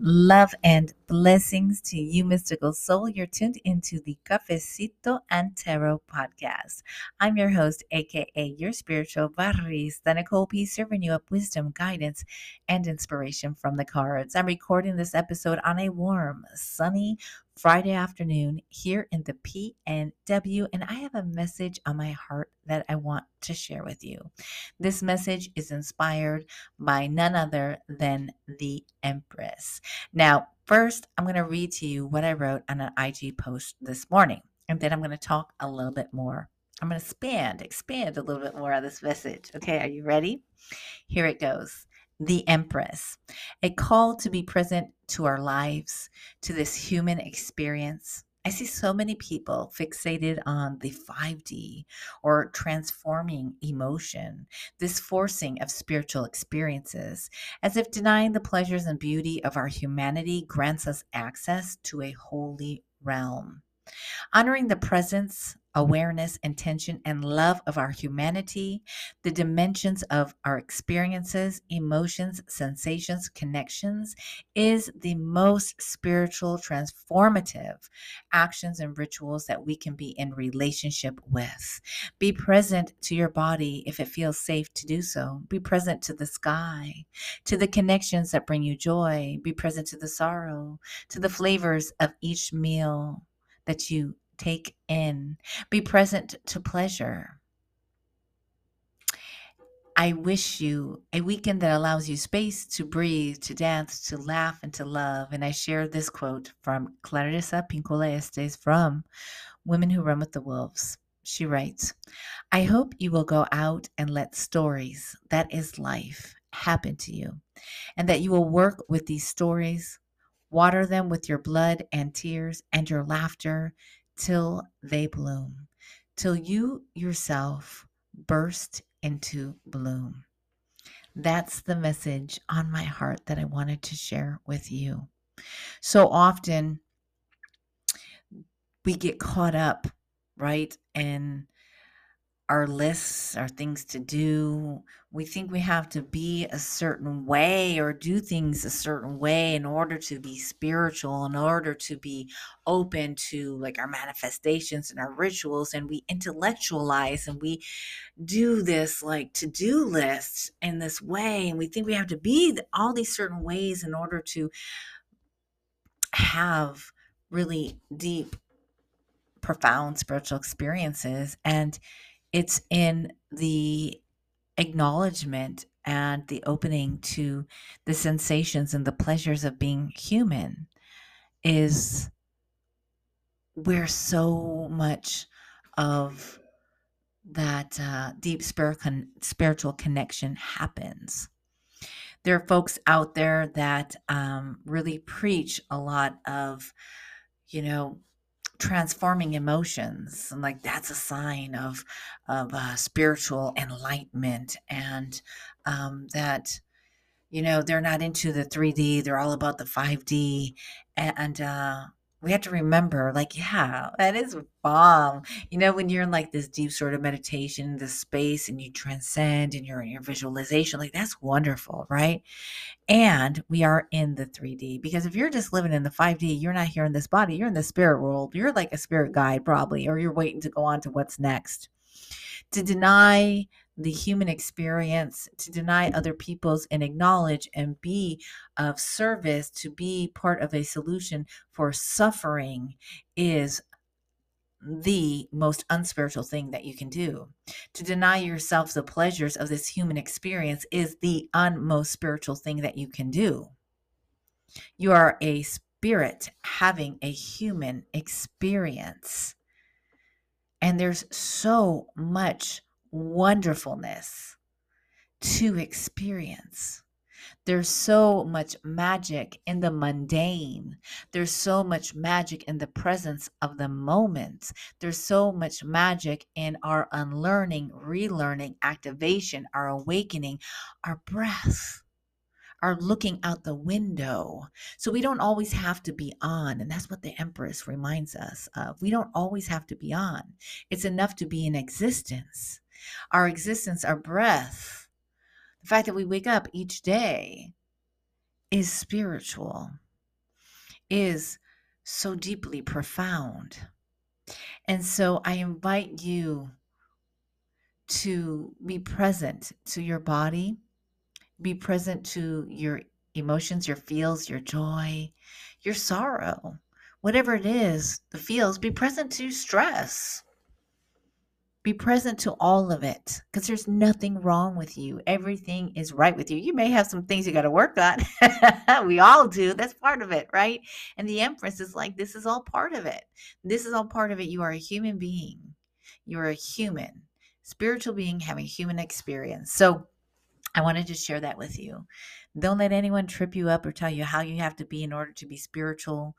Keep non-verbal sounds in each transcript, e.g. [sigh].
Love and blessings to you, mystical soul. You're tuned into the Cafecito and Tarot podcast. I'm your host, aka your spiritual barista, Nicole P, serving you up wisdom, guidance, and inspiration from the cards. I'm recording this episode on a warm, sunny Friday afternoon here in the PNW, and I have a message on my heart that I want to share with you. This message is inspired by none other than the Empress. Now, first, I'm going to read to you what I wrote on an IG post this morning, and then I'm going to talk a little bit more. I'm going to expand, expand a little bit more on this message. Okay, are you ready? Here it goes the Empress, a call to be present to our lives, to this human experience. I see so many people fixated on the 5D or transforming emotion, this forcing of spiritual experiences, as if denying the pleasures and beauty of our humanity grants us access to a holy realm. Honoring the presence, awareness, intention, and love of our humanity, the dimensions of our experiences, emotions, sensations, connections is the most spiritual, transformative actions and rituals that we can be in relationship with. Be present to your body if it feels safe to do so. Be present to the sky, to the connections that bring you joy. Be present to the sorrow, to the flavors of each meal that you take in. Be present to pleasure. I wish you a weekend that allows you space to breathe, to dance, to laugh, and to love. And I share this quote from Clarissa Pinkola Estes from Women Who Run with the Wolves. She writes, I hope you will go out and let stories, that is life, happen to you, and that you will work with these stories Water them with your blood and tears and your laughter till they bloom, till you yourself burst into bloom. That's the message on my heart that I wanted to share with you. So often we get caught up, right, in our lists, our things to do. We think we have to be a certain way or do things a certain way in order to be spiritual, in order to be open to like our manifestations and our rituals. And we intellectualize and we do this like to do list in this way. And we think we have to be all these certain ways in order to have really deep, profound spiritual experiences. And it's in the acknowledgement and the opening to the sensations and the pleasures of being human is where so much of that uh, deep spiritual connection happens. There are folks out there that um, really preach a lot of, you know, transforming emotions and like that's a sign of of uh, spiritual enlightenment and um, that you know they're not into the 3d they're all about the 5d and uh, we have to remember like yeah that is bomb. You know when you're in like this deep sort of meditation this space and you transcend and you're in your visualization like that's wonderful right? And we are in the 3d because if you're just living in the 5d you're not here in this body you're in the spirit world you're like a spirit guide probably or you're waiting to go on to what's next. To deny the human experience, to deny other people's and acknowledge and be of service, to be part of a solution for suffering is the most unspiritual thing that you can do. To deny yourself the pleasures of this human experience is the unmost spiritual thing that you can do. You are a spirit having a human experience. And there's so much wonderfulness to experience. There's so much magic in the mundane. There's so much magic in the presence of the moment. There's so much magic in our unlearning, relearning, activation, our awakening, our breath, our looking out the window. So we don't always have to be on. And that's what the Empress reminds us of. We don't always have to be on, it's enough to be in existence our existence, our breath, the fact that we wake up each day is spiritual. is so deeply profound. And so I invite you to be present to your body, be present to your emotions, your feels, your joy, your sorrow, whatever it is, the feels, be present to stress. Be present to all of it because there's nothing wrong with you. Everything is right with you. You may have some things you got to work on. [laughs] we all do. That's part of it, right? And the Empress is like, this is all part of it. This is all part of it. You are a human being. You're a human, spiritual being having human experience. So I wanted to share that with you. Don't let anyone trip you up or tell you how you have to be in order to be spiritual.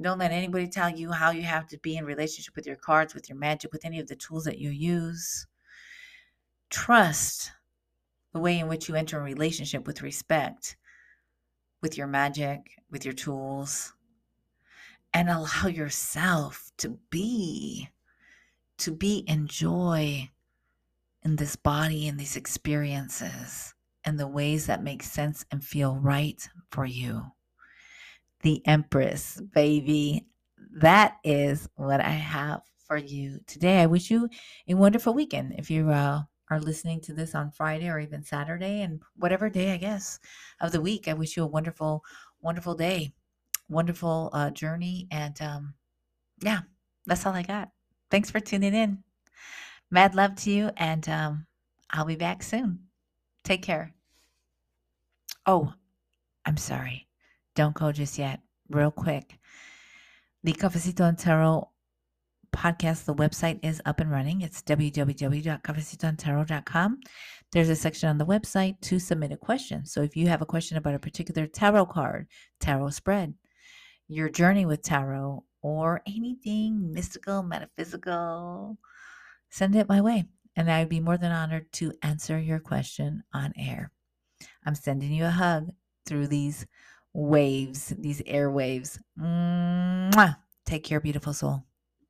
Don't let anybody tell you how you have to be in relationship with your cards, with your magic, with any of the tools that you use. Trust the way in which you enter a relationship with respect, with your magic, with your tools, and allow yourself to be, to be in joy in this body and these experiences and the ways that make sense and feel right for you. The Empress, baby. That is what I have for you today. I wish you a wonderful weekend. If you uh, are listening to this on Friday or even Saturday, and whatever day, I guess, of the week, I wish you a wonderful, wonderful day, wonderful uh, journey. And um, yeah, that's all I got. Thanks for tuning in. Mad love to you, and um, I'll be back soon. Take care. Oh, I'm sorry. Don't go just yet. Real quick. The Cafecito Tarot podcast, the website is up and running. It's www.cafecitoandtarot.com. There's a section on the website to submit a question. So if you have a question about a particular tarot card, tarot spread, your journey with tarot, or anything mystical, metaphysical, send it my way and I'd be more than honored to answer your question on air. I'm sending you a hug through these waves, these airwaves. Mwah! Take care, beautiful soul.